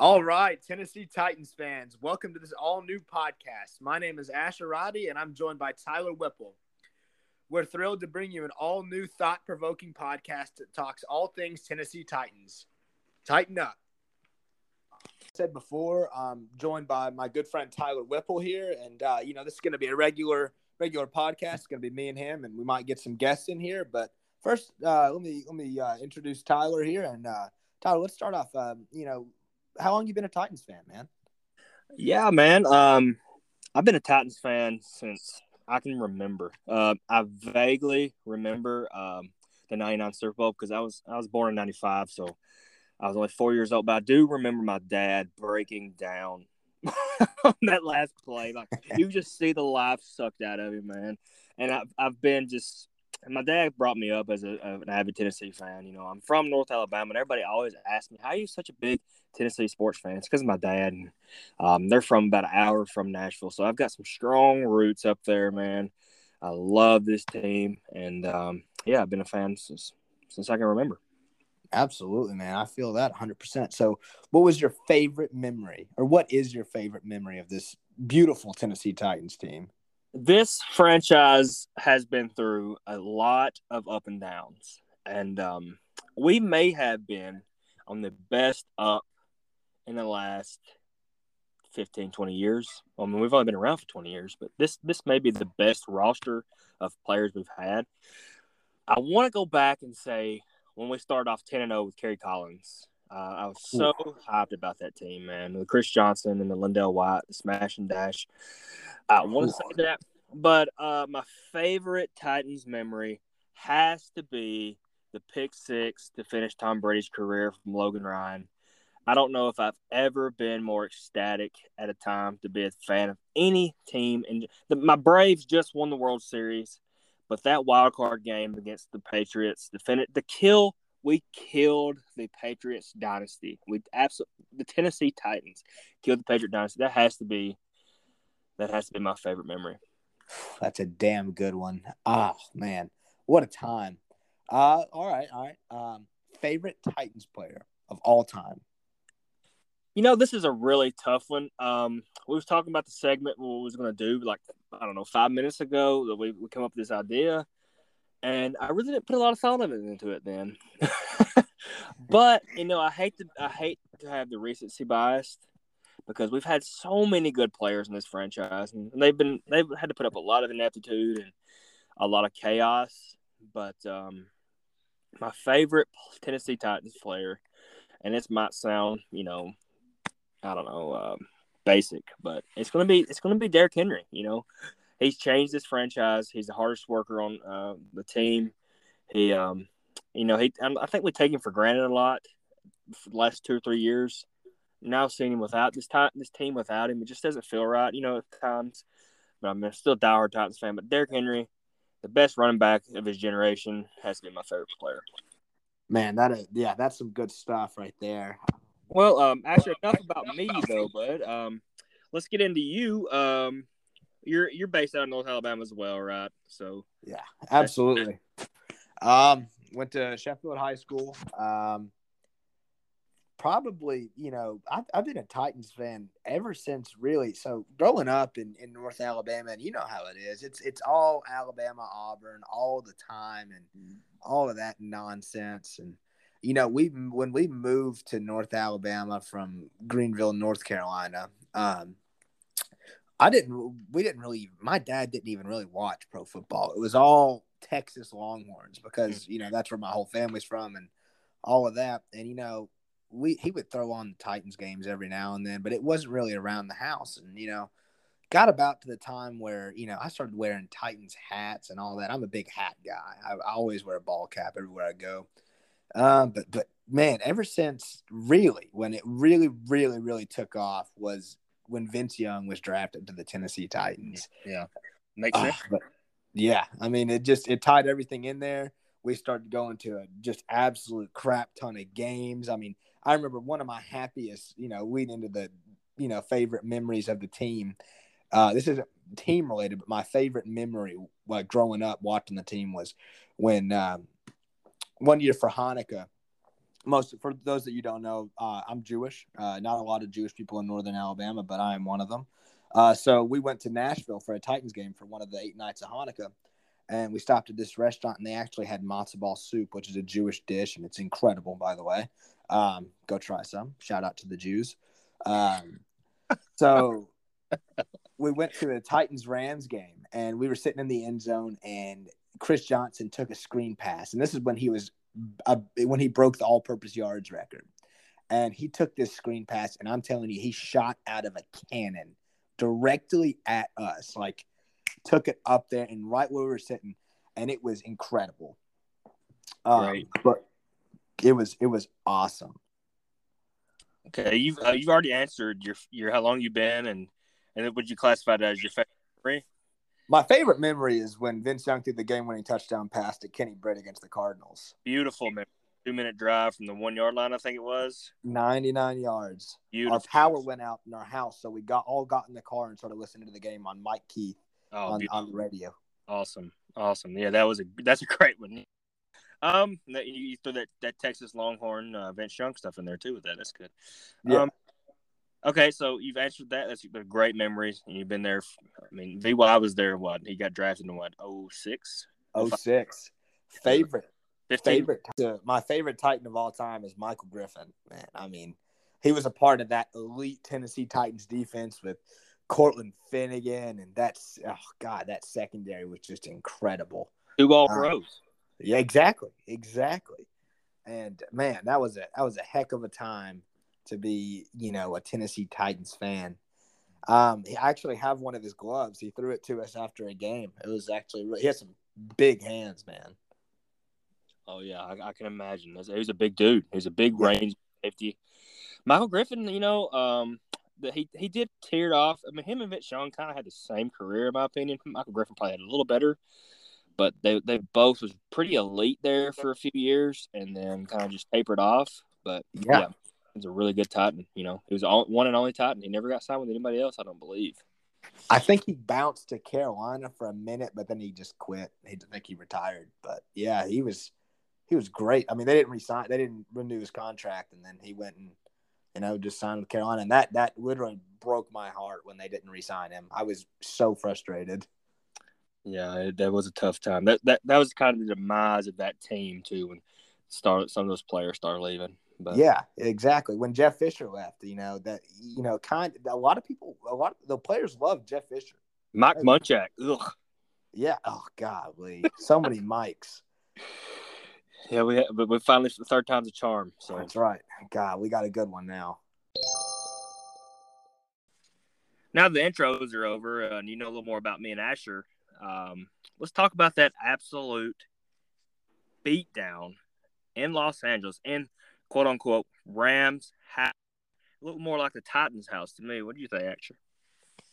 All right, Tennessee Titans fans, welcome to this all new podcast. My name is Asher Roddy, and I'm joined by Tyler Whipple. We're thrilled to bring you an all new, thought provoking podcast that talks all things Tennessee Titans. Tighten up. said before, I'm joined by my good friend Tyler Whipple here, and uh, you know this is going to be a regular regular podcast. It's going to be me and him, and we might get some guests in here. But first, uh, let me let me uh, introduce Tyler here, and uh, Tyler, let's start off. Um, you know, how long you been a Titans fan, man? Yeah, man. Um, I've been a Titans fan since I can remember. Uh, I vaguely remember um, the '99 Super Bowl because I was I was born in '95, so I was only four years old. But I do remember my dad breaking down on that last play. Like you just see the life sucked out of him, man. And I've I've been just and my dad brought me up as a, an avid Tennessee fan. You know, I'm from North Alabama, and everybody always asks me, "How are you such a big Tennessee sports fan?" It's because of my dad, and um, they're from about an hour from Nashville, so I've got some strong roots up there, man. I love this team, and um, yeah, I've been a fan since since I can remember. Absolutely, man. I feel that 100%. So, what was your favorite memory, or what is your favorite memory of this beautiful Tennessee Titans team? This franchise has been through a lot of up and downs, and um, we may have been on the best up in the last 15, 20 years. I mean, we've only been around for 20 years, but this this may be the best roster of players we've had. I want to go back and say when we started off 10 and 0 with Kerry Collins, uh, I was so Ooh. hyped about that team, man. The Chris Johnson and the LenDale White, the smash and dash. I want to say that, but uh, my favorite Titans memory has to be the pick six to finish Tom Brady's career from Logan Ryan. I don't know if I've ever been more ecstatic at a time to be a fan of any team. And the, my Braves just won the World Series, but that wild card game against the Patriots, the fin- the kill we killed the Patriots dynasty. We absolutely the Tennessee Titans killed the Patriot dynasty. That has to be that has to be my favorite memory. That's a damn good one. Oh man, what a time. Uh all right, all right. Um favorite Titans player of all time. You know, this is a really tough one. Um, we was talking about the segment we was going to do, like I don't know, five minutes ago that we we come up with this idea and I really didn't put a lot of thought of it into it then. but you know, I hate to I hate to have the recency bias because we've had so many good players in this franchise, and they've been they've had to put up a lot of ineptitude and a lot of chaos. But um, my favorite Tennessee Titans player, and this might sound you know, I don't know, uh, basic, but it's gonna be it's gonna be Derrick Henry. You know, he's changed this franchise. He's the hardest worker on uh, the team. He, um, you know, he. I think we take him for granted a lot for the last two or three years. Now seeing him without this time, this team without him, it just doesn't feel right. You know, at times. But I'm still a diehard Titans fan. But Derrick Henry, the best running back of his generation, has to be my favorite player. Man, that is yeah, that's some good stuff right there. Well, um, actually, enough about me though, bud. Um, let's get into you. Um, you're you're based out of North Alabama as well, right? So yeah, absolutely. Um, went to Sheffield High School. Um, probably, you know, I've, I've been a Titans fan ever since really. So growing up in, in North Alabama, and you know how it is. It's it's all Alabama, Auburn, all the time, and all of that nonsense. And you know, we when we moved to North Alabama from Greenville, North Carolina, um, I didn't. We didn't really. My dad didn't even really watch pro football. It was all Texas Longhorns because you know that's where my whole family's from and all of that. And you know, we he would throw on the Titans games every now and then, but it wasn't really around the house. And you know, got about to the time where you know I started wearing Titans hats and all that. I'm a big hat guy. I, I always wear a ball cap everywhere I go. Um, but but man, ever since really when it really, really, really took off was when Vince Young was drafted to the Tennessee Titans. Yeah, makes Uh, sense. yeah, I mean, it just it tied everything in there. We started going to a just absolute crap ton of games. I mean, I remember one of my happiest, you know, leading into the, you know, favorite memories of the team. Uh, this isn't team related, but my favorite memory, like growing up watching the team, was when um, one year for Hanukkah. Most for those that you don't know, uh, I'm Jewish. Uh, not a lot of Jewish people in Northern Alabama, but I am one of them. Uh, so we went to Nashville for a Titans game for one of the eight nights of Hanukkah, and we stopped at this restaurant, and they actually had matzo ball soup, which is a Jewish dish, and it's incredible, by the way. Um, go try some. Shout out to the Jews. Um, so we went to a Titans Rams game, and we were sitting in the end zone, and Chris Johnson took a screen pass, and this is when he was uh, when he broke the all-purpose yards record, and he took this screen pass, and I'm telling you, he shot out of a cannon directly at us, like took it up there and right where we were sitting, and it was incredible. Um, Great. but it was it was awesome. Okay, you've uh, you've already answered your your how long you've been and and would you classify that as your favorite? My favorite memory is when Vince Young threw the game-winning touchdown pass to Kenny Britt against the Cardinals. Beautiful memory. Two minute drive from the one yard line, I think it was. 99 yards. Beautiful. Our power went out in our house, so we got all got in the car and started listening to the game on Mike Keith oh, on, on the radio. awesome, awesome. Yeah, that was a that's a great one. Um, you, you threw that that Texas Longhorn uh, Vince Young stuff in there too with that. That's good. Yeah. Um, okay, so you've answered that. That's great memories. And you've been there. I mean, VY was there. What he got drafted in what? Oh six. 06. Favorite. 15? favorite my favorite Titan of all time is Michael Griffin. Man, I mean, he was a part of that elite Tennessee Titans defense with Cortland Finnegan, and that's oh god, that secondary was just incredible. Two all Uh, pros. Yeah, exactly, exactly. And man, that was a that was a heck of a time to be, you know, a Tennessee Titans fan. Um, I actually have one of his gloves. He threw it to us after a game. It was actually really, he had some big hands, man. Oh yeah, I, I can imagine. He was a big dude. He was a big range safety. Michael Griffin, you know, um, that he he did teared off. I mean, him and Vince Young kind of had the same career, in my opinion. Michael Griffin probably had a little better, but they they both was pretty elite there for a few years, and then kind of just tapered off. But Yeah. yeah, he's a really good Titan. You know, he was all, one and only Titan. He never got signed with anybody else. I don't believe. I think he bounced to Carolina for a minute, but then he just quit. He I think he retired. But yeah, he was he was great. I mean, they didn't resign, they didn't renew his contract, and then he went and you know just signed with Carolina, and that that literally broke my heart when they didn't resign him. I was so frustrated. Yeah, it, that was a tough time. That that that was kind of the demise of that team too when start some of those players started leaving. But Yeah, exactly. When Jeff Fisher left, you know that you know kind a lot of people, a lot of the players love Jeff Fisher. Mike Munchak, ugh. Yeah. Oh God. golly, so many mics. Yeah, we but we finally the third time's a charm. So That's right. God, we got a good one now. now the intros are over uh, and you know a little more about me and Asher. Um, let's talk about that absolute beatdown in Los Angeles in quote unquote Rams house. A little more like the Titans house to me. What do you think, actually?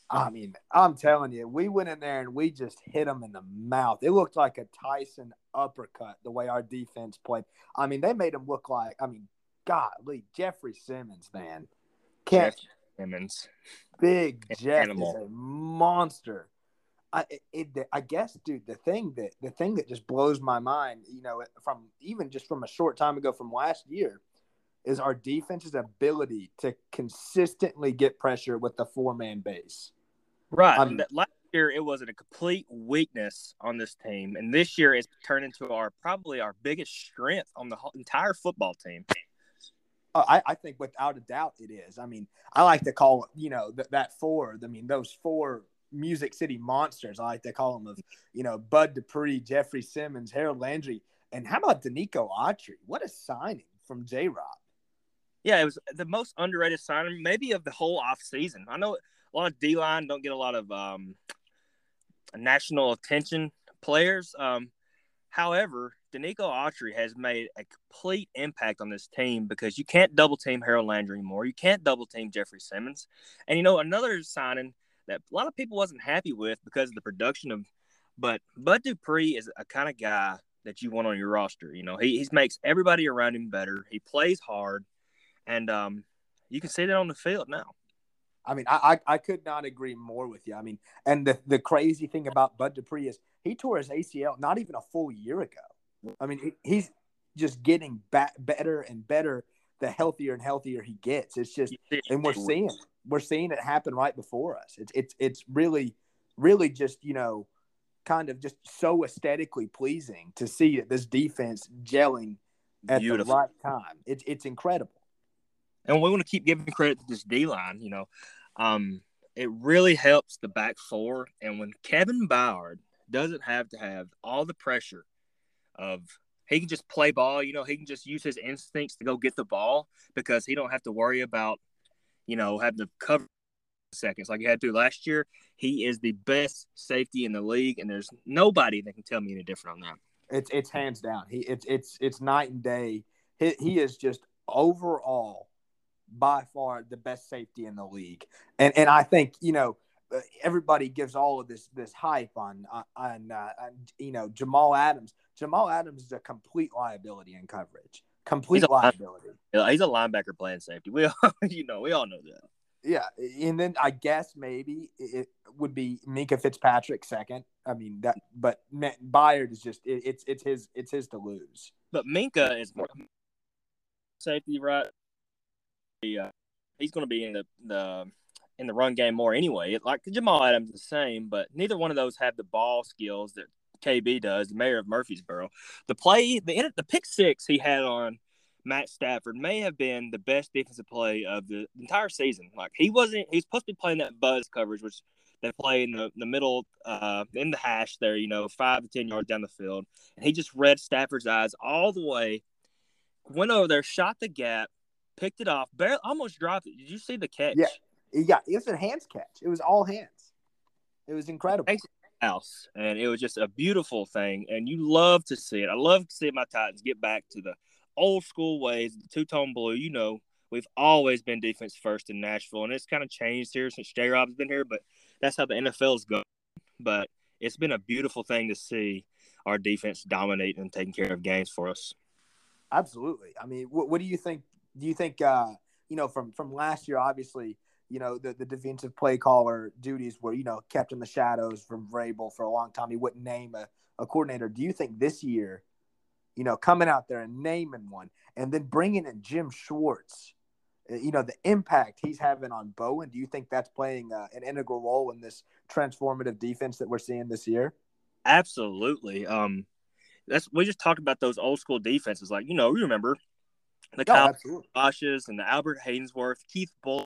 I mean, I'm telling you, we went in there and we just hit them in the mouth. It looked like a Tyson uppercut the way our defense played. I mean, they made him look like, I mean, golly, Jeffrey Simmons, man. Can't Jeff Simmons. big Jeff animal. is a monster. I it, it, I guess, dude, the thing that the thing that just blows my mind, you know, from even just from a short time ago from last year, is our defense's ability to consistently get pressure with the four man base. Right. I'm- last year it wasn't a complete weakness on this team, and this year it's turned into our probably our biggest strength on the whole, entire football team. Uh, I, I think without a doubt it is. I mean, I like to call you know, th- that four. I mean, those four Music City monsters. I like to call them of, you know, Bud Dupree, Jeffrey Simmons, Harold Landry, and how about Denico Autry? What a signing from J. Rob. Yeah, it was the most underrated signing maybe of the whole off season. I know a lot of D line don't get a lot of um, national attention players. Um, However, Denico Autry has made a complete impact on this team because you can't double team Harold Landry anymore. You can't double team Jeffrey Simmons. And you know, another signing that a lot of people wasn't happy with because of the production of but Bud Dupree is a kind of guy that you want on your roster. You know, he, he makes everybody around him better. He plays hard, and um, you can see that on the field now. I mean, I, I, I could not agree more with you. I mean, and the, the crazy thing about Bud Dupree is he tore his ACL not even a full year ago. I mean, he, he's just getting back better and better the healthier and healthier he gets. It's just, and we're seeing we're seeing it happen right before us. It's it's it's really really just you know kind of just so aesthetically pleasing to see this defense gelling at Beautiful. the right time. It's it's incredible. And we want to keep giving credit to this D line. You know, um, it really helps the back four. And when Kevin Byard doesn't have to have all the pressure of he can just play ball. You know, he can just use his instincts to go get the ball because he don't have to worry about, you know, having to cover seconds like he had to last year. He is the best safety in the league, and there's nobody that can tell me any different on that. It's it's hands down. He it's it's it's night and day. He, he is just overall by far the best safety in the league, and and I think you know uh, everybody gives all of this this hype on on, uh, on you know Jamal Adams. Jamal Adams is a complete liability in coverage. Complete he's liability. he's a linebacker playing safety. We all, you know we all know that. Yeah, and then I guess maybe it would be Minkah Fitzpatrick second. I mean that, but Byard is just it, it's it's his it's his to lose. But Minkah is more safety, right? Uh, he's going to be in the the in the run game more anyway. Like Jamal Adams, the same, but neither one of those have the ball skills that KB does, the mayor of Murfreesboro. The play, the the pick six he had on Matt Stafford may have been the best defensive play of the entire season. Like he wasn't, he's supposed to be playing that buzz coverage, which they play in the, the middle, uh, in the hash there, you know, five to 10 yards down the field. And he just read Stafford's eyes all the way, went over there, shot the gap, picked it off, barely, almost dropped it. Did you see the catch? Yeah. Yeah. It was a hands catch. It was all hands. It was incredible. House. And it was just a beautiful thing. And you love to see it. I love to see my Titans get back to the old school ways, the two tone blue, you know, we've always been defense first in Nashville, and it's kind of changed here since J Rob's been here, but that's how the NFL's going. But it's been a beautiful thing to see our defense dominate and taking care of games for us. Absolutely. I mean, what, what do you think? Do you think, uh, you know, from from last year, obviously, you know, the, the defensive play caller duties were, you know, kept in the shadows from Vrabel for a long time. He wouldn't name a, a coordinator. Do you think this year you know, coming out there and naming one, and then bringing in Jim Schwartz. Uh, you know the impact he's having on Bowen. Do you think that's playing uh, an integral role in this transformative defense that we're seeing this year? Absolutely. Um, that's we just talked about those old school defenses. Like you know, you remember the oh, Kyle Bosches and the Albert Haynesworth, Keith Bull,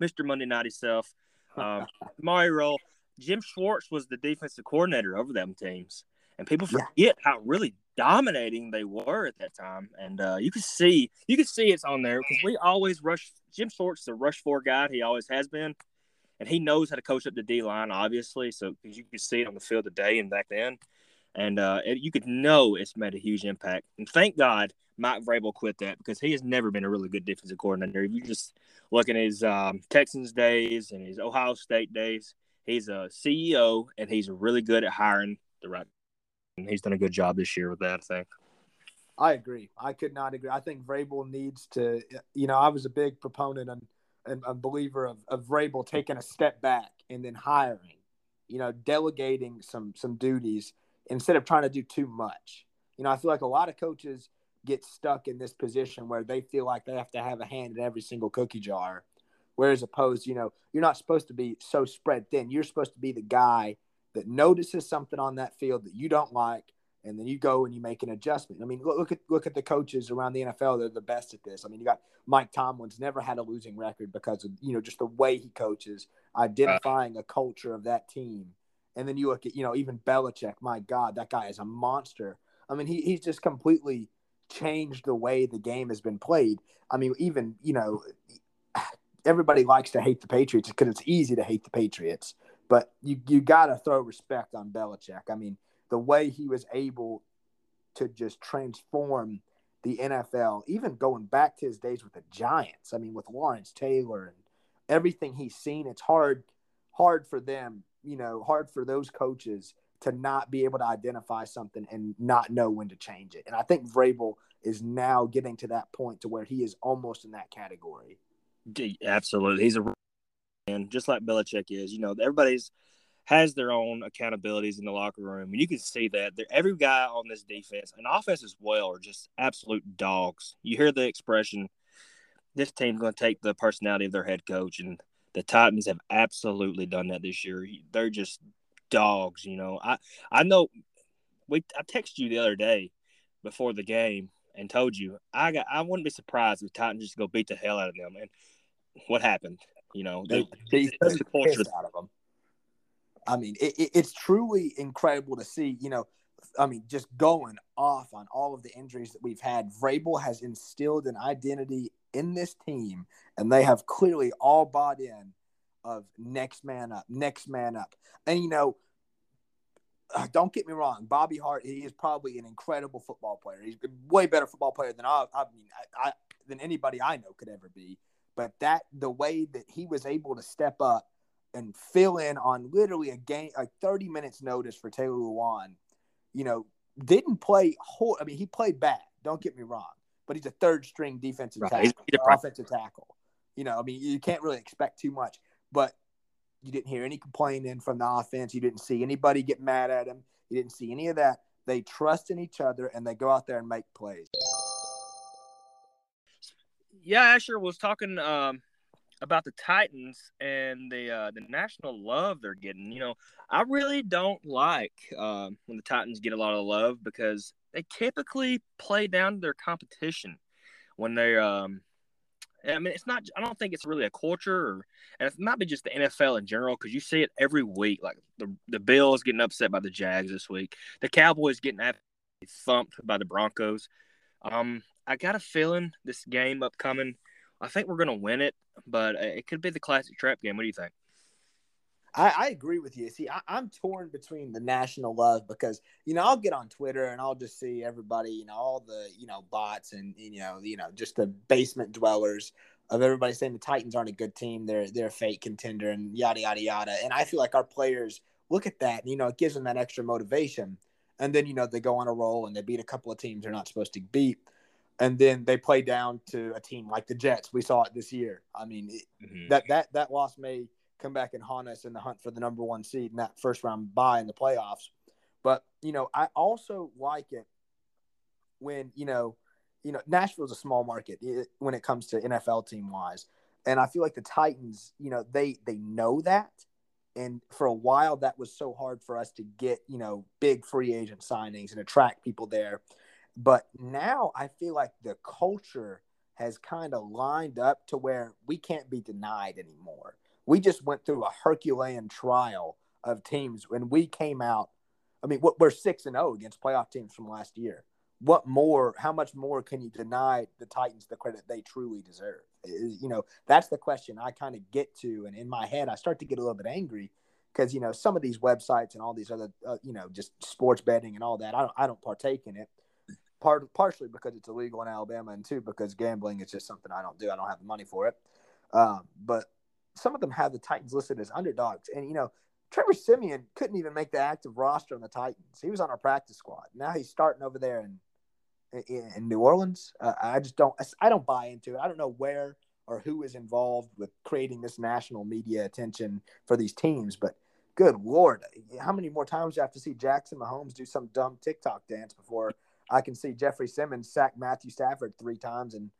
Mr. Monday Night himself, um, Mario. Jim Schwartz was the defensive coordinator over them teams, and people forget yeah. how really dominating they were at that time. And uh, you can see you can see it's on there because we always rush. Jim Schwartz is a rush four guy. He always has been, and he knows how to coach up the D line, obviously. So because you can see it on the field today and back then, and uh, it, you could know it's made a huge impact. And thank God Mike Vrabel quit that because he has never been a really good defensive coordinator. If you just look at his um, Texans days and his Ohio State days, he's a CEO and he's really good at hiring the right And he's done a good job this year with that. I think. I agree. I could not agree. I think Vrabel needs to. You know, I was a big proponent and, and a believer of, of Vrabel taking a step back and then hiring. You know, delegating some some duties instead of trying to do too much. You know, I feel like a lot of coaches get stuck in this position where they feel like they have to have a hand in every single cookie jar. Whereas opposed, you know, you're not supposed to be so spread thin. You're supposed to be the guy that notices something on that field that you don't like, and then you go and you make an adjustment. I mean, look, look at look at the coaches around the NFL; they're the best at this. I mean, you got Mike Tomlin's never had a losing record because of you know just the way he coaches, identifying a culture of that team. And then you look at you know even Belichick. My God, that guy is a monster. I mean, he he's just completely changed the way the game has been played. I mean, even you know everybody likes to hate the Patriots because it's easy to hate the Patriots. But you you got to throw respect on Belichick. I mean, the way he was able to just transform the NFL, even going back to his days with the Giants. I mean, with Lawrence Taylor and everything he's seen, it's hard hard for them, you know, hard for those coaches to not be able to identify something and not know when to change it. And I think Vrabel is now getting to that point to where he is almost in that category. Absolutely, he's a man, just like Belichick is. You know, everybody's has their own accountabilities in the locker room, and you can see that every guy on this defense and offense as well are just absolute dogs. You hear the expression, "This team's going to take the personality of their head coach," and the Titans have absolutely done that this year. They're just dogs. You know, I I know. We I texted you the other day before the game and told you I got I wouldn't be surprised if Titans just go beat the hell out of them. And what happened? You know, they, they, they the out of them. I mean, it, it, it's truly incredible to see. You know, I mean, just going off on all of the injuries that we've had. Vrabel has instilled an identity in this team, and they have clearly all bought in of next man up, next man up. And you know, uh, don't get me wrong, Bobby Hart, he is probably an incredible football player. He's a way better football player than I, I mean, I, I, than anybody I know could ever be. But that the way that he was able to step up and fill in on literally a game, like 30 minutes notice for Taylor Lewan, you know, didn't play whole. I mean, he played bad. Don't get me wrong, but he's a third string defensive right. tackle, offensive tackle. You know, I mean, you can't really expect too much. But you didn't hear any complaining from the offense. You didn't see anybody get mad at him. You didn't see any of that. They trust in each other and they go out there and make plays. Yeah, Asher was talking um, about the Titans and the uh, the national love they're getting. You know, I really don't like um, when the Titans get a lot of love because they typically play down to their competition when they're um, I mean, it's not. I don't think it's really a culture, or, and it might be just the NFL in general because you see it every week. Like the the Bills getting upset by the Jags this week, the Cowboys getting thumped by the Broncos. Um, I got a feeling this game upcoming. I think we're gonna win it, but it could be the classic trap game. What do you think? I, I agree with you. See, I, am torn between the national love because you know I'll get on Twitter and I'll just see everybody, you know, all the you know bots and you know you know just the basement dwellers of everybody saying the Titans aren't a good team, they're they're a fake contender and yada yada yada. And I feel like our players look at that and you know it gives them that extra motivation. And then you know they go on a roll and they beat a couple of teams they're not supposed to beat and then they play down to a team like the Jets. We saw it this year. I mean, it, mm-hmm. that that that loss may come back and haunt us in the hunt for the number one seed in that first round bye in the playoffs. But you know, I also like it when you know, you know, Nashville's a small market eh, when it comes to NFL team wise, and I feel like the Titans, you know, they they know that, and for a while that was so hard for us to get you know big free agent signings and attract people there, but now I feel like the culture has kind of lined up to where we can't be denied anymore we just went through a Herculean trial of teams when we came out. I mean, we're six and zero oh against playoff teams from last year. What more? How much more can you deny the Titans the credit they truly deserve? You know, that's the question I kind of get to, and in my head, I start to get a little bit angry because you know some of these websites and all these other, uh, you know, just sports betting and all that. I don't, I don't partake in it. Part partially because it's illegal in Alabama, and two because gambling is just something I don't do. I don't have the money for it. Um, but some of them have the Titans listed as underdogs. And, you know, Trevor Siemian couldn't even make the active roster on the Titans. He was on our practice squad. Now he's starting over there in, in, in New Orleans. Uh, I just don't, I don't buy into it. I don't know where or who is involved with creating this national media attention for these teams, but good Lord, how many more times do you have to see Jackson Mahomes do some dumb TikTok dance before I can see Jeffrey Simmons sack Matthew Stafford three times and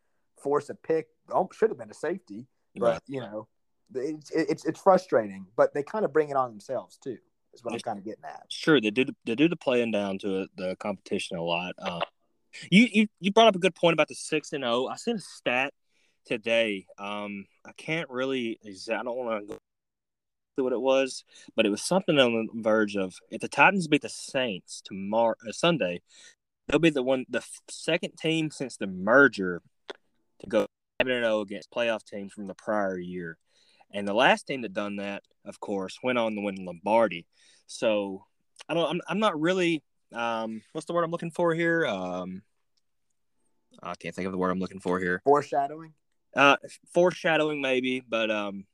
force a pick? Oh, should have been a safety, but you know, it's, it's it's frustrating, but they kind of bring it on themselves too. Is what I'm kind of getting at. Sure, they do they do the playing down to the competition a lot. Um, you, you you brought up a good point about the six and zero. Oh. I seen a stat today. Um, I can't really. I don't want to go through what it was, but it was something on the verge of if the Titans beat the Saints tomorrow uh, Sunday, they'll be the one the second team since the merger to go 7 and 0 against playoff teams from the prior year. And the last team that done that, of course, went on to win Lombardi. So I don't. I'm, I'm not really um, what's the word I'm looking for here? Um, I can't think of the word I'm looking for here. Foreshadowing. Uh, foreshadowing maybe, but um,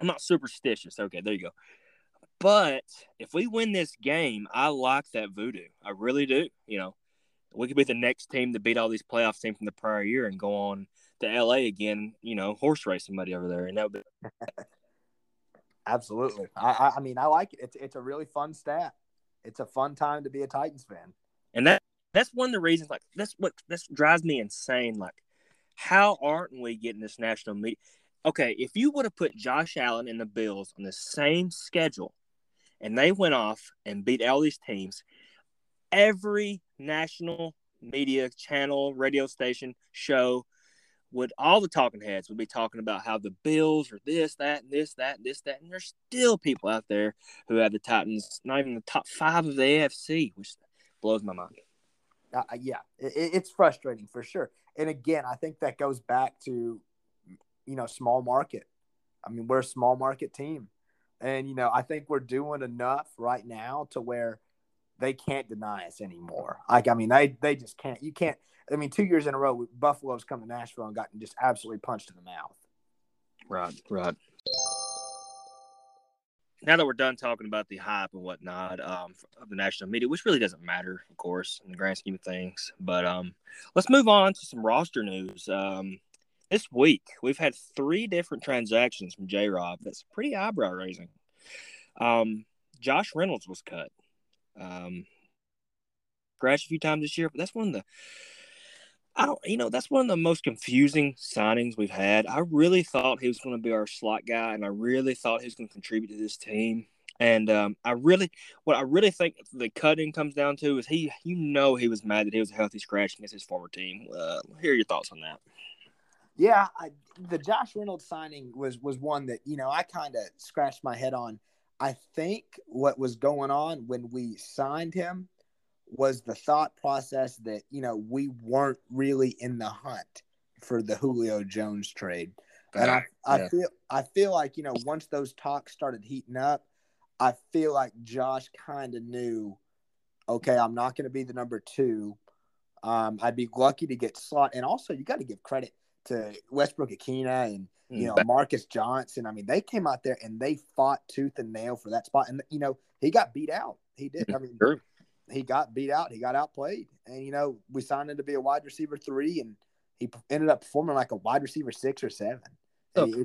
I'm not superstitious. Okay, there you go. But if we win this game, I like that voodoo. I really do. You know, we could be the next team to beat all these playoff teams from the prior year and go on to LA again. You know, horse race somebody over there, and that would be. Absolutely. I, I mean, I like it. It's it's a really fun stat. It's a fun time to be a Titans fan. And that that's one of the reasons. Like that's what this drives me insane. Like, how aren't we getting this national media? Okay, if you would have put Josh Allen and the Bills on the same schedule, and they went off and beat all these teams, every national media channel, radio station, show would all the talking heads would be talking about how the Bills are this, that, and this, that, and this, that, and there's still people out there who have the Titans not even the top five of the AFC, which blows my mind. Uh, yeah, it, it's frustrating for sure. And again, I think that goes back to you know small market. I mean, we're a small market team, and you know I think we're doing enough right now to where they can't deny us anymore. Like I mean, they they just can't. You can't. I mean, two years in a row, Buffalo's come to Nashville and gotten just absolutely punched in the mouth. Right, right. Now that we're done talking about the hype and whatnot um, of the national media, which really doesn't matter, of course, in the grand scheme of things, but um, let's move on to some roster news. Um, this week, we've had three different transactions from J Rob that's pretty eyebrow raising. Um, Josh Reynolds was cut. Um, scratched a few times this year, but that's one of the I don't, you know, that's one of the most confusing signings we've had. I really thought he was going to be our slot guy, and I really thought he was going to contribute to this team. And um, I really, what I really think the cutting comes down to is he, you know, he was mad that he was a healthy scratch against his former team. Uh, hear your thoughts on that. Yeah, I, the Josh Reynolds signing was was one that you know I kind of scratched my head on. I think what was going on when we signed him was the thought process that you know we weren't really in the hunt for the Julio Jones trade, and I I yeah. feel I feel like you know once those talks started heating up, I feel like Josh kind of knew, okay, I'm not going to be the number two. Um, I'd be lucky to get slot, and also you got to give credit to Westbrook-Ikhine and you mm. know Marcus Johnson. I mean, they came out there and they fought tooth and nail for that spot, and you know he got beat out. He did. Mm, I mean, sure he got beat out. He got outplayed. And, you know, we signed him to be a wide receiver three, and he ended up performing like a wide receiver six or seven. So,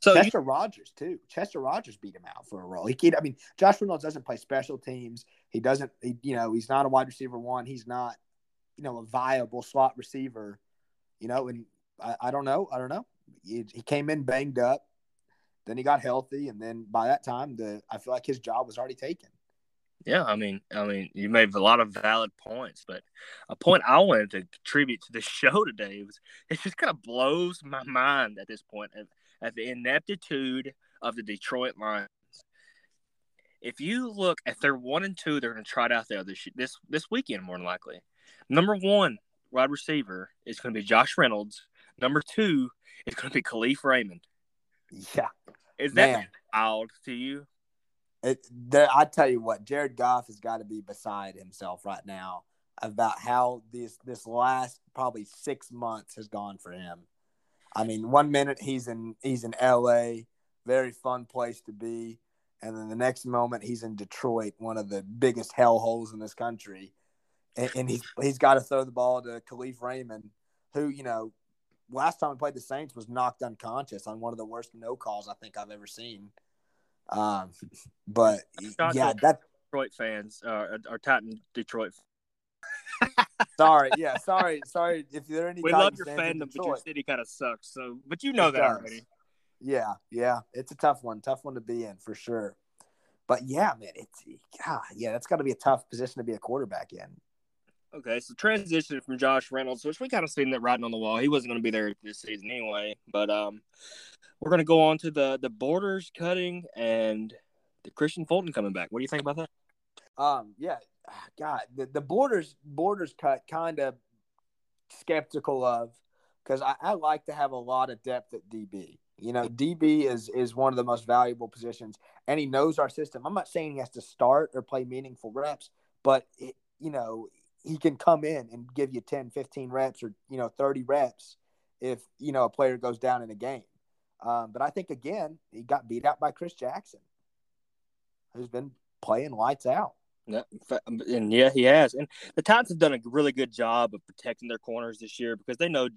so Chester you, Rogers, too. Chester Rogers beat him out for a role. He can't, I mean, Josh Reynolds doesn't play special teams. He doesn't, he, you know, he's not a wide receiver one. He's not, you know, a viable slot receiver, you know, and I, I don't know. I don't know. He, came in banged up. Then he got healthy, and then by that time, the I feel like his job was already taken. Yeah, I mean, I mean, you made a lot of valid points, but a point I wanted to contribute to the show today was it just kind of blows my mind at this point at, at the ineptitude of the Detroit Lions. If you look at their one and two, they're going to try it out there this this this weekend more than likely. Number one wide receiver is going to be Josh Reynolds. Number two is going to be Kalif Raymond. Yeah, is that Man. wild to you? It, there, I tell you what, Jared Goff has got to be beside himself right now about how this this last probably six months has gone for him. I mean, one minute he's in he's in L.A., very fun place to be, and then the next moment he's in Detroit, one of the biggest hellholes in this country, and, and he's he's got to throw the ball to Kalif Raymond, who you know last time we played the Saints was knocked unconscious on one of the worst no calls I think I've ever seen. Um, but yeah, that Detroit fans uh, are Titan Detroit. sorry, yeah, sorry, sorry. If there are any, we love your fandom, but your city kind of sucks. So, but you know it that does. already. Yeah, yeah, it's a tough one, tough one to be in for sure. But yeah, man, it's God, yeah, that's got to be a tough position to be a quarterback in. Okay, so transition from Josh Reynolds, which we kind of seen that writing on the wall. He wasn't going to be there this season anyway. But um, we're going to go on to the the borders cutting and the Kristian Fulton coming back. What do you think about that? Um, yeah, God, the, the borders borders cut kind of skeptical of because I, I like to have a lot of depth at DB. You know, DB is is one of the most valuable positions, and he knows our system. I'm not saying he has to start or play meaningful reps, but it, you know, he can come in and give you 10, 15 reps or, you know, 30 reps if, you know, a player goes down in a game. Um, but I think, again, he got beat out by Chris Jackson, who's been playing lights out. Yeah, and yeah, he has. And the Titans have done a really good job of protecting their corners this year because they know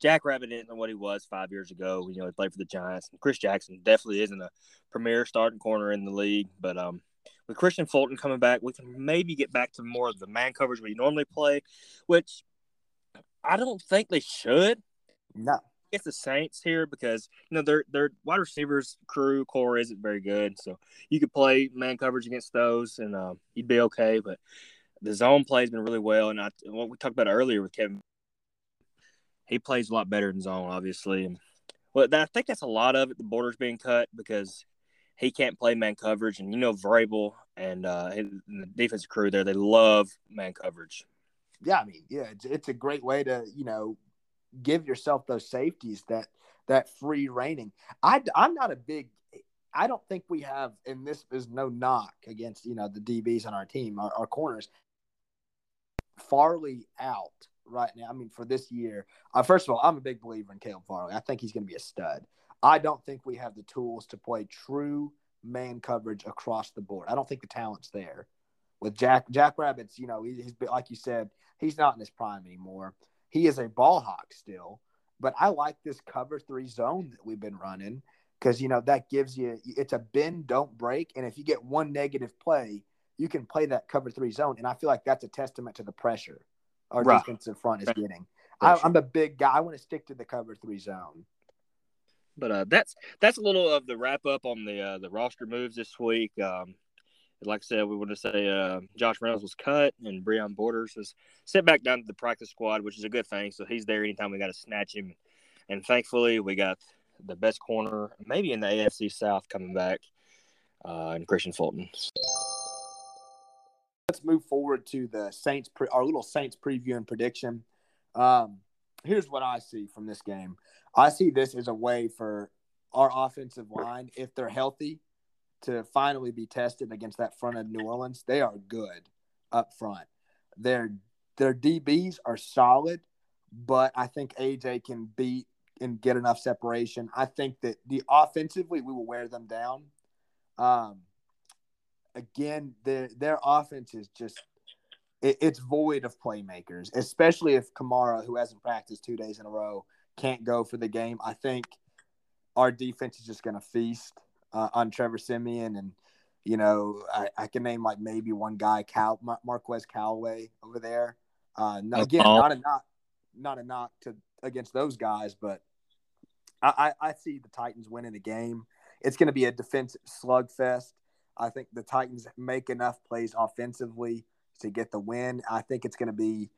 Jack Rabbit isn't what he was five years ago. You know, he played for the Giants. And Chris Jackson definitely isn't a premier starting corner in the league. But um, with Kristian Fulton coming back, we can maybe get back to more of the man coverage we normally play, which I don't think they should. No. It's the Saints here because you know their their wide receivers crew core isn't very good, so you could play man coverage against those and uh, you'd be okay. But the zone play has been really well, and I, what we talked about earlier with Kevin he plays a lot better in zone, obviously. And well, I think that's a lot of it. The borders being cut because he can't play man coverage, and you know Vrabel and, uh, and the defensive crew there they love man coverage. Yeah, I mean, yeah, it's, it's a great way to you know give yourself those safeties that that free reigning. I I'm not a big. I don't think we have, and this is no knock against you know the DBs on our team, our, our corners. Farley out right now. I mean, for this year, uh, first of all, I'm a big believer in Caleb Farley. I think he's going to be a stud. I don't think we have the tools to play true man coverage across the board. I don't think the talent's there. With Jack Jack Rabbits, you know, he, he's like you said, he's not in his prime anymore. He is a ball hawk still, but I like this cover three zone that we've been running because you know that gives you it's a bend don't break, and if you get one negative play, you can play that cover three zone, and I feel like that's a testament to the pressure our right. defensive front is getting. I, am a big guy. I want to stick to the cover three zone. But uh, that's that's a little of the wrap up on the uh, the roster moves this week. Um, like I said, we want to say uh, Josh Reynolds was cut and Breon Borders was sent back down to the practice squad, which is a good thing. So he's there anytime we got to snatch him. And thankfully, we got the best corner, maybe in the AFC South, coming back, uh, and Kristian Fulton let's move forward to the Saints, pre- our little Saints preview and prediction. Um, here's what I see from this game. I see this as a way for our offensive line, if they're healthy, to finally be tested against that front of New Orleans. They are good up front. Their their DBs are solid, but I think AJ can beat and get enough separation. I think that the offensively we will wear them down. Um, again, their their offense is just it, it's void of playmakers, especially if Kamara, who hasn't practiced two days in a row, can't go for the game. I think our defense is just going to feast uh, on Trevor Siemian. and you know I, I, can name like maybe one guy, Cal Mar- Marquez Callaway over there. Uh, no, again, not a knock, not a knock to against those guys, but I, I, I see the Titans winning the game. It's going to be a defensive slugfest. I think the Titans make enough plays offensively to get the win. I think it's going to be,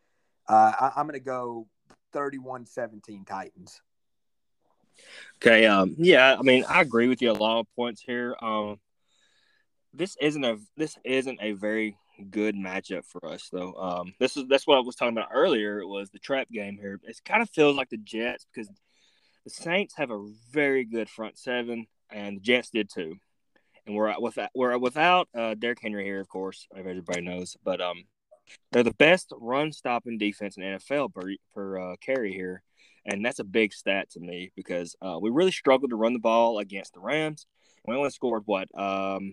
uh, I, am going to go 31 17 Titans. Okay. Um, yeah, I mean, I agree with you a lot of points here. Um, this isn't a this isn't a very good matchup for us though. Um, this is that's what I was talking about earlier. It was the trap game here. It kind of feels like the Jets because the Saints have a very good front seven, and the Jets did too and we're without we're without uh, Derrick Henry here, of course, everybody knows. But um, they're the best run stopping defense in NFL per per uh, carry here, and that's a big stat to me because uh, we really struggled to run the ball against the Rams. We only scored what? Um,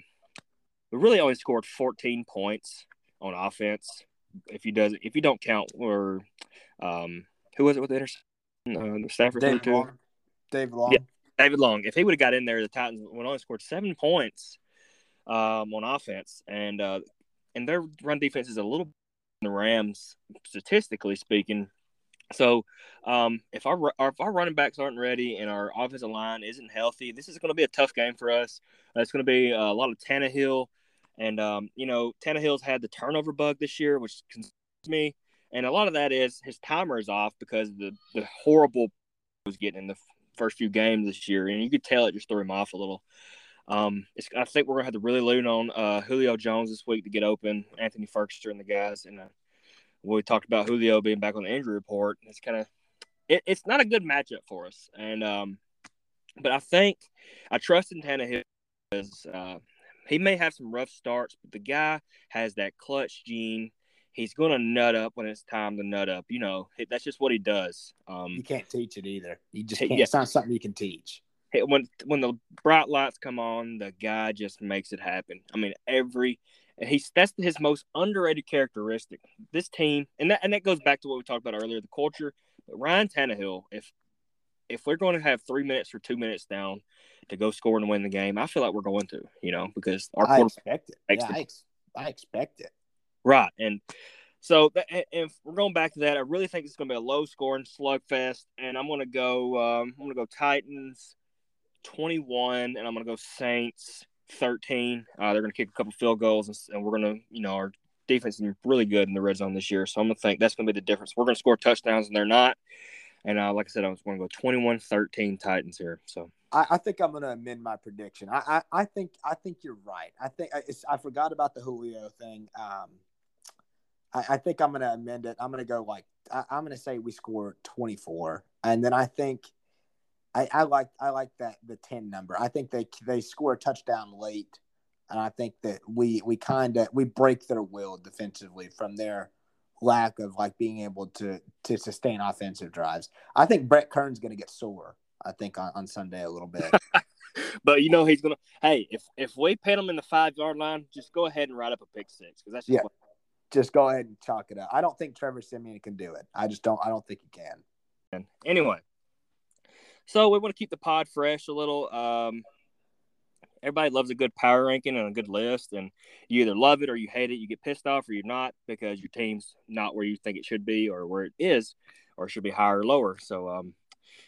we really only scored 14 points on offense. If you does if you don't count or um, who was it with the interception? Uh, Stafford David Long. David Long. Yeah. David Long, if he would have got in there, the Titans would only scored seven points um, on offense, and uh, and their run defense is a little the Rams statistically speaking. So um, if our if our running backs aren't ready and our offensive line isn't healthy, this is going to be a tough game for us. It's going to be a lot of Tannehill, and um, you know Tannehill's had the turnover bug this year, which concerns me. And a lot of that is his timer is off because the the horrible was getting in the first few games this year, and you could tell it just threw him off a little. Um, I think we're gonna have to really lean on uh, Julio Jones this week to get open. Anthony Firkser and the guys, and uh, we talked about Julio being back on the injury report. It's kind of it, it's not a good matchup for us, and um, but I think I trust in Tannehill because uh, he may have some rough starts, but the guy has that clutch gene. He's going to nut up when it's time to nut up. You know, that's just what he does. Um, you can't teach it either. You just can't. Yeah. It's not something you can teach. When when the bright lights come on, the guy just makes it happen. I mean, every he's that's his most underrated characteristic. This team, and that and that goes back to what we talked about earlier, the culture. But Ryan Tannehill, if if we're going to have three minutes or two minutes down to go score and win the game, I feel like we're going to, you know, because our I expect it. Yeah, I, ex- I expect it. Right, and so if we're going back to that, I really think it's going to be a low scoring slugfest, and I'm going to go. Um, I'm going to go Titans 21, and I'm going to go Saints 13. Uh, they're going to kick a couple field goals, and, and we're going to, you know, our defense is really good in the red zone this year. So I'm going to think that's going to be the difference. We're going to score touchdowns, and they're not. And uh, like I said, I was going to go 21 13 Titans here. So I, I think I'm going to amend my prediction. I, I, I, think I think you're right. I think I forgot about the Julio thing. Um, I, I think I'm going to amend it. I'm going to go like I, am going to say we score 24, and then I think I, I like I like that the 10 number. I think they they score a touchdown late, and I think that we we kind of we break their will defensively from their lack of like being able to to sustain offensive drives. I think Brett Kern's going to get sore. I think on, on Sunday a little bit. but you know he's gonna. Hey, if if we pin him in the five yard line, just go ahead and write up a pick six because that's just yeah. What... Just go ahead and chalk it up. I don't think Trevor Siemian can do it. I just don't. I don't think he can. Anyway, so we want to keep the pod fresh a little. Um, everybody loves a good power ranking and a good list, and you either love it or you hate it. You get pissed off or you're not because your team's not where you think it should be or where it is, or should be higher or lower. So, um,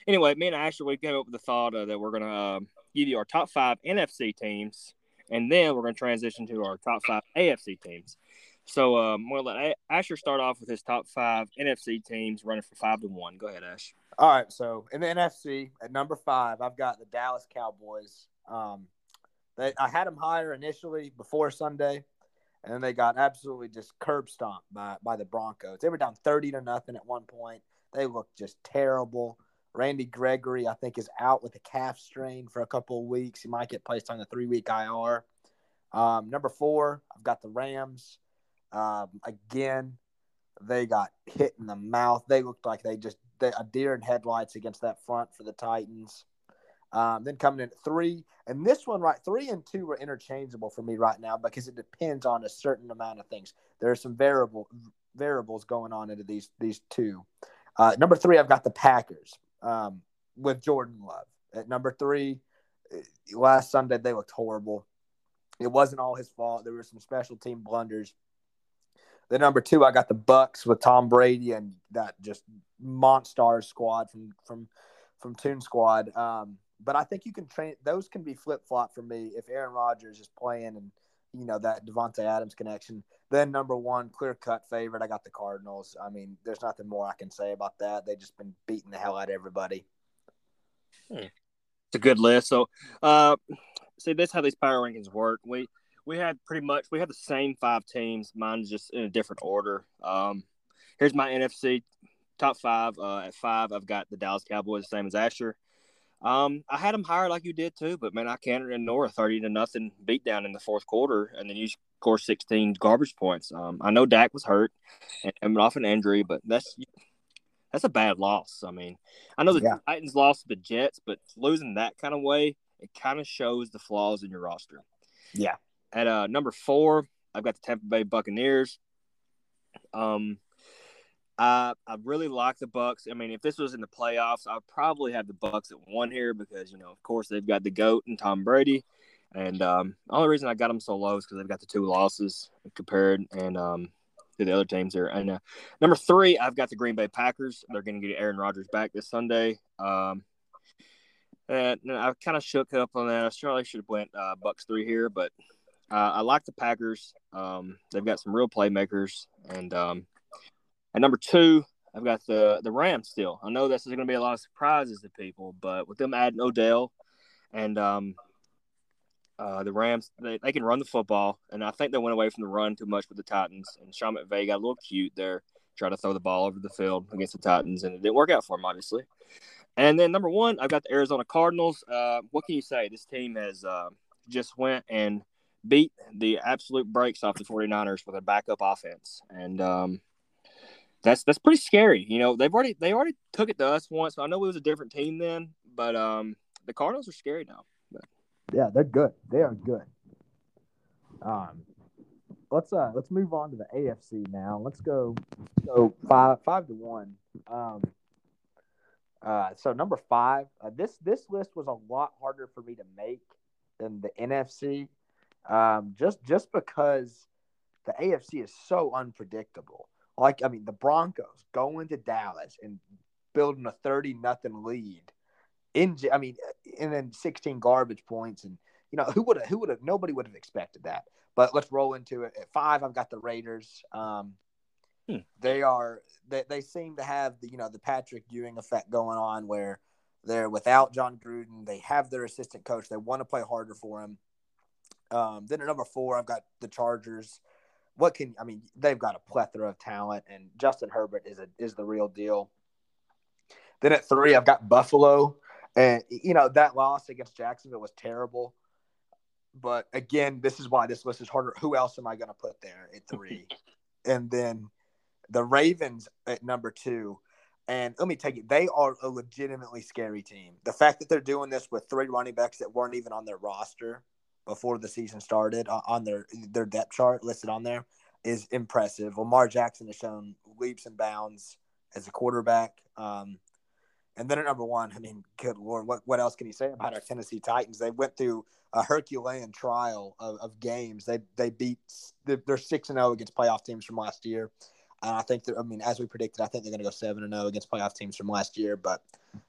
anyway, me and Asher we came up with the thought uh, that we're gonna uh, give you our top five NFC teams, and then we're gonna transition to our top five AFC teams. So um, we'll let Asher start off with his top five NFC teams running for five to one. Go ahead, Ash. All right. So in the NFC at number five, I've got the Dallas Cowboys. Um, they, I had them higher initially before Sunday, and then they got absolutely just curb stomped by, by the Broncos. They were down 30 to nothing at one point. They looked just terrible. Randy Gregory, I think, is out with a calf strain for a couple of weeks. He might get placed on the three week IR. Um, number four, I've got the Rams. Um, again, they got hit in the mouth. They looked like they just they, a deer in headlights against that front for the Titans. Um, then coming in at three, and this one right three and two are interchangeable for me right now because it depends on a certain amount of things. There are some variable variables going on into these these two. Uh, number three, I've got the Packers um, with Jordan Love at number three. Eh, last Sunday they looked horrible. It wasn't all his fault. There were some special team blunders. The number two, I got the Bucks with Tom Brady and that just monster squad from from from Toon Squad. Um, but I think you can train those can be flip flop for me if Aaron Rodgers is playing and you know that Davante Adams connection. Then number one, clear cut favorite. I got the Cardinals. I mean, there's nothing more I can say about that. They've just been beating the hell out of everybody. Hmm. It's a good list. So, uh, see, this how these power rankings work. We we had pretty much we had the same five teams. Mine's just in a different order. Um, here's my NFC top five. Uh, at five, I've got the Dallas Cowboys, same as Asher. Um, I had them higher like you did too, but man, I can't ignore a thirty to nothing beatdown in the fourth quarter, and then you score sixteen garbage points. Um, I know Dak was hurt and, and off an injury, but that's that's a bad loss. I mean, I know the yeah. Titans lost to the Jets, but losing that kind of way, it kind of shows the flaws in your roster. Yeah. At uh, number four, I've got the Tampa Bay Buccaneers. Um, I I really like the Bucks. I mean, if this was in the playoffs, I'd probably have the Bucks at one here because you know, of course, they've got the goat and Tom Brady, and um, the only reason I got them so low is because they've got the two losses compared and um, to the other teams here. And uh, number three, I've got the Green Bay Packers. They're going to get Aaron Rodgers back this Sunday. Um, and I kind of shook up on that. I surely should have went uh, Bucks three here, but uh, I like the Packers. Um, they've got some real playmakers, and um, at number two, I've got the the Rams still. I know this is going to be a lot of surprises to people, but with them adding Odell and um, uh, the Rams, they, they can run the football, and I think they went away from the run too much with the Titans. And Sean McVay got a little cute there, trying to throw the ball over the field against the Titans, and it didn't work out for him, obviously. And then number one, I've got the Arizona Cardinals. Uh, what can you say? This team has uh, just went and beat the absolute brakes off the 49ers with a backup offense. And um, that's that's pretty scary. You know, they've already they already took it to us once. I know it was a different team then, but um, the Cardinals are scary now. But. Yeah, they're good. They are good. Um, let's uh let's move on to the AFC now. Let's go go five five to one. Um, uh, so number five, uh, this this list was a lot harder for me to make than the NFC, um, just just because the AFC is so unpredictable. Like I mean, the Broncos going to Dallas and building a thirty nothing lead. In I mean, and then sixteen garbage points, and you know who would have who would have nobody would have expected that. But let's roll into it. At five, I've got the Raiders. Um, hmm. They are they, they seem to have the you know the Patrick Ewing effect going on where they're without Jon Gruden. They have their assistant coach. They want to play harder for him. Um, then at number four, I've got the Chargers. What can I mean? They've got a plethora of talent, and Justin Herbert is a is the real deal. Then at three, I've got Buffalo, and you know that loss against Jacksonville was terrible. But again, this is why this list is harder. Who else am I going to put there at three? and then the Ravens at number two. And let me take it, they are a legitimately scary team. The fact that they're doing this with three running backs that weren't even on their roster before the season started on their their depth chart listed on there is impressive. Lamar Jackson has shown leaps and bounds as a quarterback. Um, and then at number one, I mean, good lord, what what else can you say about our Tennessee Titans? They went through a Herculean trial of, of games. They they beat they're six and zero oh against playoff teams from last year. And I think that I mean, as we predicted, I think they're going to go seven and zero oh against playoff teams from last year. But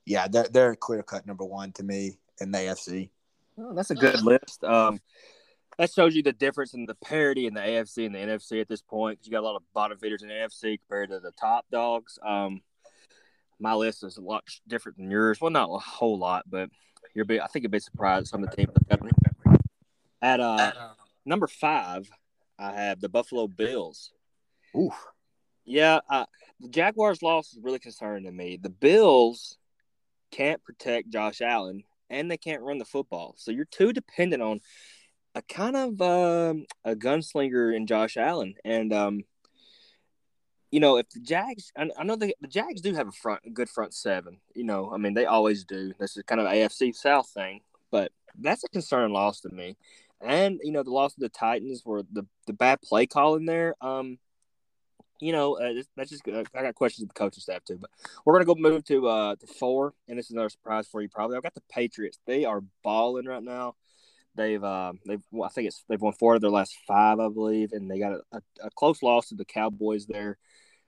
yeah, they're they're clear cut number one to me in the AFC. Oh, that's a good list. Um, that shows you the difference in the parity in the AFC and the NFC at this point. Because you got a lot of bottom feeders in the AFC compared to the top dogs. Um, my list is a lot different than yours. Well, not a whole lot, but you're be, I think you'd be surprised some of the teams. At uh, number five, I have the Buffalo Bills. Oof. Yeah, uh, the Jaguars' loss is really concerning to me. The Bills can't protect Josh Allen, and they can't run the football. So you're too dependent on a kind of um, a gunslinger in Josh Allen. And um, you know, if the Jags, I, I know the, the Jags do have a front, a good front seven. You know, I mean, they always do. This is kind of AFC South thing, but that's a concern loss to me. And you know, the loss of the Titans were the the bad play call in there. Um, you know, uh, that's just uh, I got questions of the coaching staff too. But we're gonna go move to uh to four, and this is another surprise for you probably. I've got the Patriots. They are balling right now. They've uh, they've well, I think it's they've won four of their last five, I believe, and they got a, a, a close loss to the Cowboys there,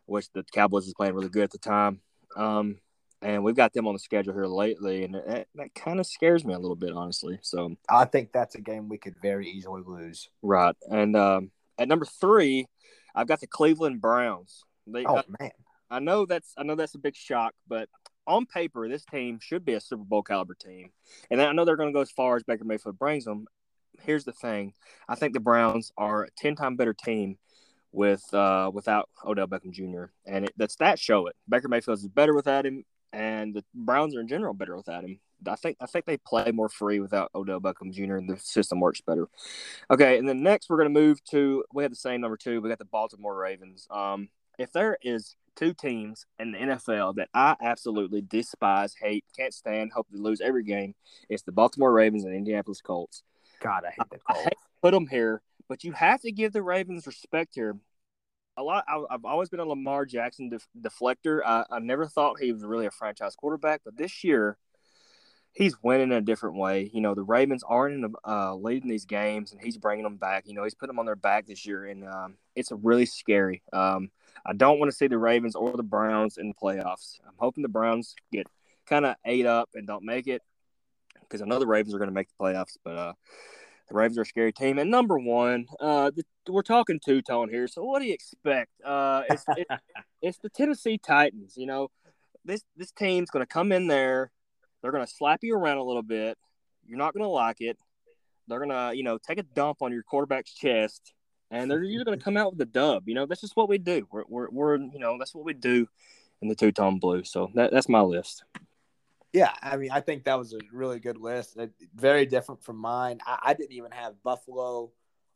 which the Cowboys is playing really good at the time. Um, and we've got them on the schedule here lately, and that, that kind of scares me a little bit, honestly. So I think that's a game we could very easily lose. Right, and um, at number three, I've got the Cleveland Browns. They, oh man, I know that's I know that's a big shock, but on paper, this team should be a Super Bowl caliber team, and I know they're going to go as far as Baker Mayfield brings them. Here's the thing: I think the Browns are a ten time better team with uh, without Odell Beckham Jr. and it, the stats show it. Baker Mayfield is better without him, and the Browns are in general better without him. I think I think they play more free without Odell Beckham Jr. and the system works better. Okay, and then next we're going to move to we have the same number two. We got the Baltimore Ravens. Um, if there is two teams in the NFL that I absolutely despise, hate, can't stand, hope to lose every game, it's the Baltimore Ravens and Indianapolis Colts. God, I hate the Colts. I hate put them here, but you have to give the Ravens respect here a lot. I, have always been a Lamar Jackson def, deflector. I, I never thought he was really a franchise quarterback, but this year he's winning in a different way. You know, the Ravens aren't in the, uh, leading these games, and he's bringing them back. You know, he's putting them on their back this year, and um, it's really scary. Um, I don't want to see the Ravens or the Browns in the playoffs. I'm hoping the Browns get kind of ate up and don't make it because I know the Ravens are going to make the playoffs, but uh, the Ravens are a scary team. And number one, uh, the, we're talking two tone here. So what do you expect? Uh, it's, it, it's the Tennessee Titans. You know, this this team's going to come in there. They're going to slap you around a little bit. You're not going to like it. They're going to, you know, take a dump on your quarterback's chest, and they're usually going to come out with a dub. You know, that's just what we do. We're, we're, we're you know, that's what we do in the two tone blue. So that, that's my list. Yeah, I mean, I think that was a really good list. Very different from mine. I, I didn't even have Buffalo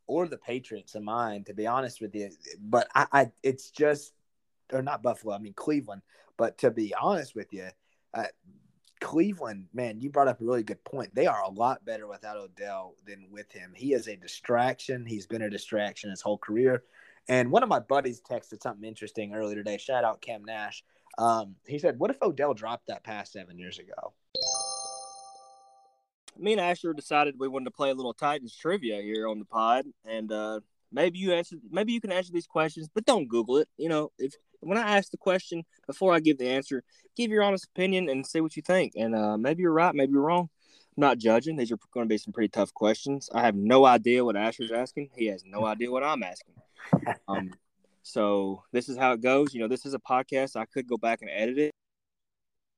or the Patriots in mind, to be honest with you. But I, I it's just, or not Buffalo, I mean Cleveland. But to be honest with you, uh, Cleveland, man, you brought up a really good point. They are a lot better without Odell than with him. He is a distraction. He's been a distraction his whole career. And one of my buddies texted something interesting earlier today. Shout out Cam Nash. Um, he said, "What if Odell dropped that pass seven years ago?" Me and Asher decided we wanted to play a little Titans trivia here on the pod, and uh, maybe you answer, maybe you can answer these questions, but don't Google it. You know, if when I ask the question before I give the answer, give your honest opinion and say what you think. And uh, maybe you're right, maybe you're wrong. I'm not judging. These are going to be some pretty tough questions. I have no idea what Asher's asking. He has no idea what I'm asking. Um, so this is how it goes. You know, this is a podcast. I could go back and edit it.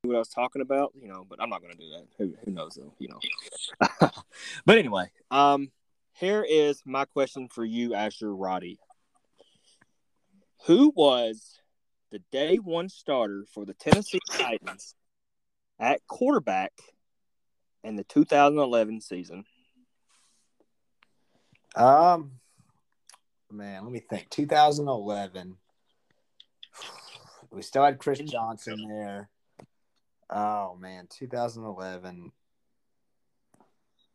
What I was talking about, you know, but I'm not going to do that. Who, who knows, though, you know. but anyway, um, here is my question for you, Asher Roddy. Who was the day one starter for the Tennessee Titans at quarterback in the 2011 season? Um, man, let me think. 2011. We still had Chris Johnson there. Oh man, 2011.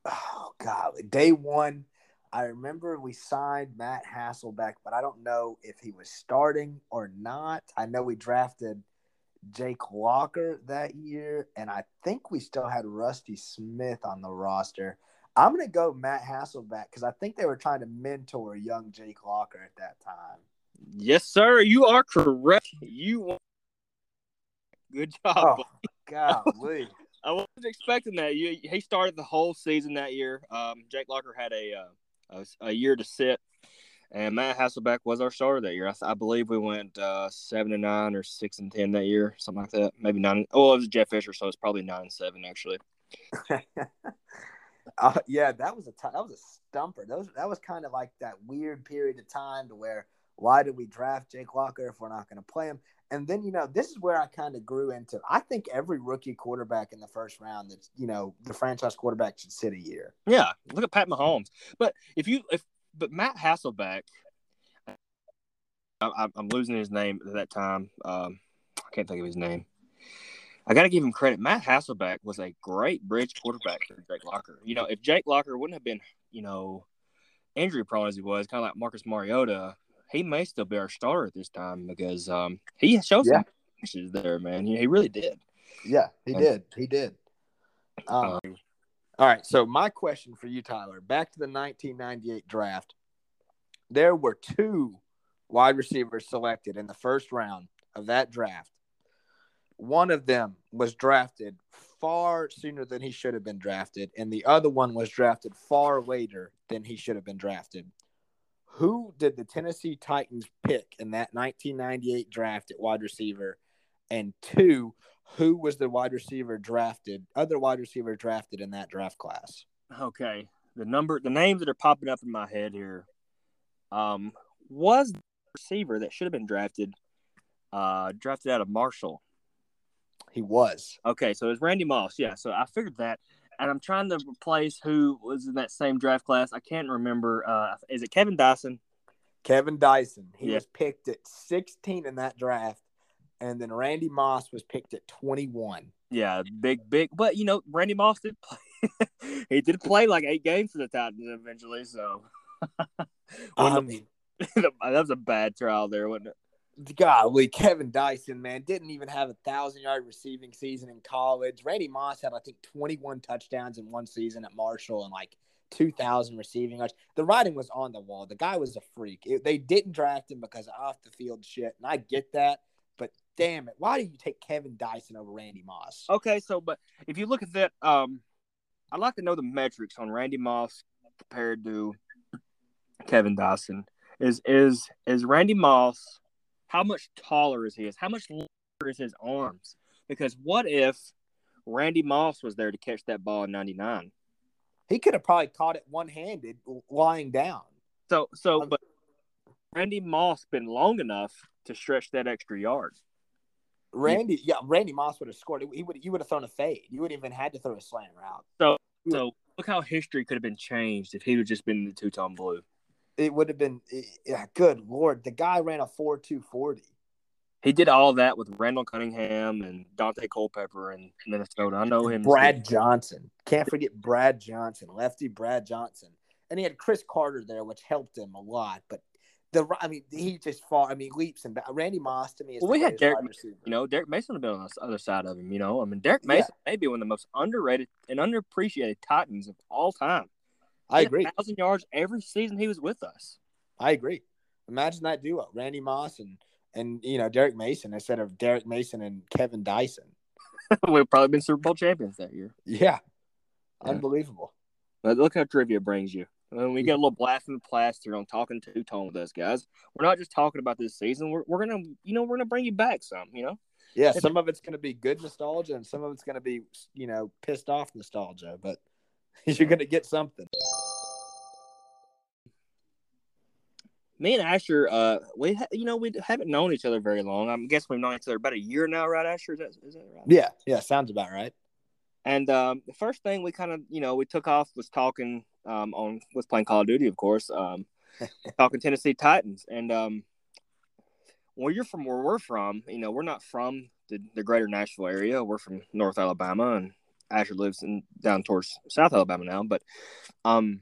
Oh god, day one. I remember we signed Matt Hasselbeck, but I don't know if he was starting or not. I know we drafted Jake Locker that year, and I think we still had Rusty Smith on the roster. I'm going to go Matt Hasselbeck because I think they were trying to mentor young Jake Locker at that time. Yes, sir. You are correct. You good job. Oh, golly. I wasn't expecting that. You, he started the whole season that year. Um, Jake Locker had a, uh, a, a year to sit, and Matt Hasselbeck was our starter that year. I, I believe we went uh, seven and nine or six and ten that year, something like that. Maybe nine. Oh, it was Jeff Fisher, so it's probably nine and seven actually. Uh, yeah, that was a t- that was a stumper. That was that was kind of like that weird period of time to where why did we draft Jake Locker if we're not going to play him? And then you know this is where I kind of grew into. I think every rookie quarterback in the first round that's you know the franchise quarterback should sit a year. Yeah, look at Pat Mahomes. But if you if but Matt Hasselbeck, I, am losing his name at that time. Um, I can't think of his name. I got to give him credit. Matt Hasselbeck was a great bridge quarterback for Jake Locker. You know, if Jake Locker wouldn't have been, you know, injury prone as he was, kind of like Marcus Mariota, he may still be our starter at this time because um, he showed some issues there, man. He, he, really did. Yeah, he um, did. He did. Um, um, all right. So my question for you, Tyler, back to the 1998 draft. There were two wide receivers selected in the first round of that draft one of them was drafted far sooner than he should have been drafted, and the other one was drafted far later than he should have been drafted. Who did the Tennessee Titans pick in that 1998 draft at wide receiver? And two, who was the wide receiver drafted, other wide receiver drafted in that draft class? Okay. The number, the names that are popping up in my head here um, was the receiver that should have been drafted, uh, drafted out of Marshall. He was. Okay, so it was Randy Moss. Yeah, so I figured that. And I'm trying to replace who was in that same draft class. I can't remember. Uh, is it Kevin Dyson? Kevin Dyson. He yeah. was picked at 16 in that draft. And then Randy Moss was picked at 21. Yeah, big, big. But, you know, Randy Moss did play. he did play like eight games for the Titans eventually. So, I mean, that was a bad trial there, wasn't it? Golly, Kevin Dyson, man, didn't even have a thousand yard receiving season in college. Randy Moss had, I think, 21 touchdowns in one season at Marshall and like 2,000 receiving yards. The writing was on the wall. The guy was a freak. It, they didn't draft him because of off the field shit, and I get that. But damn it, why do you take Kevin Dyson over Randy Moss? Okay, so but if you look at that, um, I'd like to know the metrics on Randy Moss compared to Kevin Dyson. Is is is Randy Moss how much taller is he? How much longer is his arms? Because what if Randy Moss was there to catch that ball in '99? He could have probably caught it one handed lying down. So, so, um, but Randy Moss been long enough to stretch that extra yard. Randy, yeah, Randy Moss would have scored. He would, you would have thrown a fade. You wouldn't even had to throw a slant route. So, so look how history could have been changed if he would just been the two tone blue. It would have been. Yeah, good lord, the guy ran a four two forty. He did all that with Randall Cunningham and Daunte Culpepper in Minnesota. I know him. Brad Johnson. Can't forget Brad Johnson, lefty Brad Johnson. And he had Cris Carter there, which helped him a lot. But the I mean, he just fought. I mean, leaps and Randy Moss to me is. Well, we had Derrick, Mason, you know, Derrick Mason would be on the other side of him. You know, I mean, Derrick Mason yeah. may be one of the most underrated and underappreciated Titans of all time. I agree. Thousand yards every season he was with us. I agree. Imagine that duo, Randy Moss and and you know Derrick Mason instead of Derrick Mason and Kevin Dyson. We've probably been Super Bowl champions that year. Yeah, yeah. unbelievable. But look how trivia brings you. And we get a little blast from the plaster on talking two tone with us guys. We're not just talking about this season. We're, we're gonna, you know, we're gonna bring you back some. You know. Yeah, some of it's gonna be good nostalgia, and some of it's gonna be, you know, pissed off nostalgia. But you're gonna get something. Me and Asher, uh, we ha- you know we haven't known each other very long. I guess we've known each other about a year now, right, Asher? Is that, is that right? Yeah, yeah, sounds about right. And um, the first thing we kind of you know we took off was talking um, on was playing Call of Duty, of course, um, talking Tennessee Titans, and um, where you're from, where we're from, you know, we're not from the, the greater Nashville area. We're from North Alabama, and Asher lives in down towards South Alabama now, but um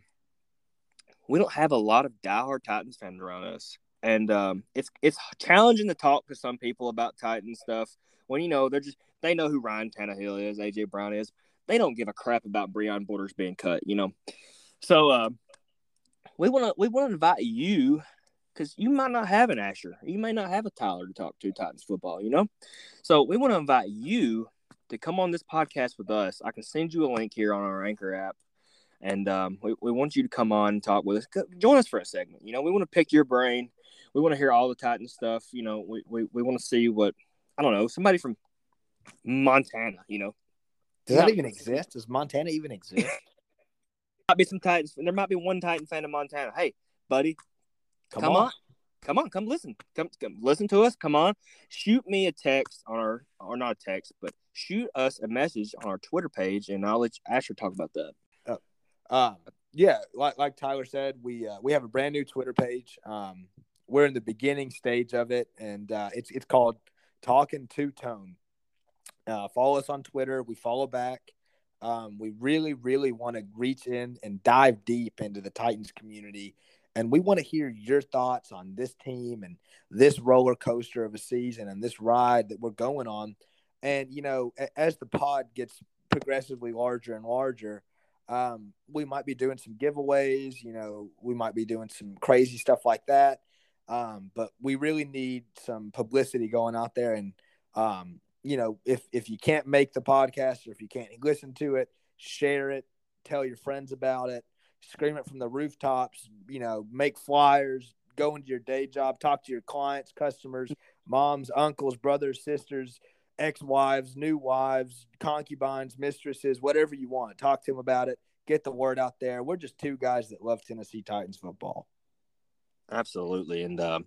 we don't have a lot of diehard Titans fans around us, and um, it's it's challenging to talk to some people about Titan stuff when you know they're just they know who Ryan Tannehill is, AJ Brown is. They don't give a crap about Breon Borders being cut, you know. So uh, we want to we want to invite you because you might not have an Asher, you may not have a Tyler to talk to Titans football, you know. So we want to invite you to come on this podcast with us. I can send you a link here on our Anchor app and um, we, we want you to come on and talk with us. Join us for a segment. You know, we want to pick your brain. We want to hear all the Titan stuff. You know, we, we, we want to see what, I don't know, somebody from Montana, you know. Does that even exist? Does Montana even exist? might be some Titans. There might be one Titan fan in Montana. Hey, buddy, come, come on. on. Come on, come listen. Come, come listen to us. Come on. Shoot me a text on our, or not a text, but shoot us a message on our Twitter page, and I'll let Asher talk about that. Um, yeah, like like Tyler said, we uh, we have a brand new Twitter page. Um, we're in the beginning stage of it, and uh, it's it's called Talking Two Tone. Uh, follow us on Twitter. We follow back. Um, we really, really want to reach in and dive deep into the Titans community, and we want to hear your thoughts on this team and this roller coaster of a season and this ride that we're going on. And you know, as the pod gets progressively larger and larger, um, we might be doing some giveaways, you know, we might be doing some crazy stuff like that. Um, but we really need some publicity going out there. And, um, you know, if, if you can't make the podcast or if you can't listen to it, share it, tell your friends about it, scream it from the rooftops, you know, make flyers, go into your day job, talk to your clients, customers, moms, uncles, brothers, sisters, ex-wives, new wives, concubines, mistresses, whatever you want. Talk to them about it. Get the word out there. We're just two guys that love Tennessee Titans football. Absolutely, and um,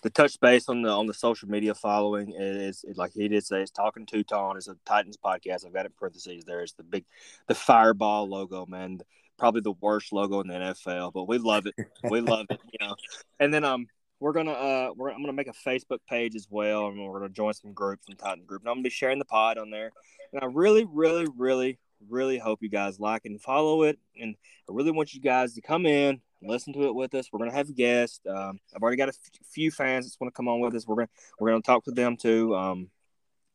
the touch base on the on the social media following is, is like he did say, it's talking two tone. It's a Titans podcast. I've got it in parentheses. There, it's the big, the fireball logo, man. Probably the worst logo in the NFL, but we love it. we love it, you know. And then um, we're gonna uh we're, I'm gonna make a Facebook page as well, and we're gonna join some groups and Titan group. And I'm gonna be sharing the pod on there. And I really, really, really, really hope you guys like and follow it. And I really want you guys to come in, listen to it with us. We're gonna have guests. Um, I've already got a f- few fans that's want to come on with us. We're gonna we're gonna talk to them too. Um,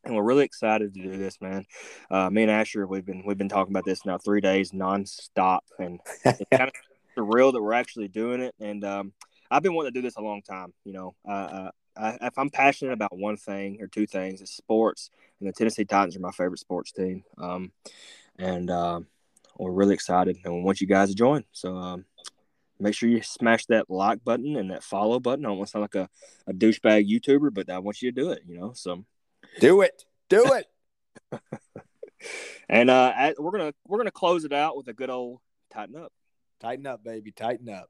and we're really excited to do this, man. Uh, me and Asher, we've been we've been talking about this now three days nonstop, and it's kind of surreal that we're actually doing it. And um, I've been wanting to do this a long time. You know, uh, I, if I'm passionate about one thing or two things, it's sports, and the Tennessee Titans are my favorite sports team. Um, and uh, we're really excited, and we want you guys to join. So um, make sure you smash that like button and that follow button. I don't want to sound like a, a douchebag YouTuber, but I want you to do it. You know, so do it, do it. and uh, we're gonna we're gonna close it out with a good old tighten up. Tighten up, baby. Tighten up.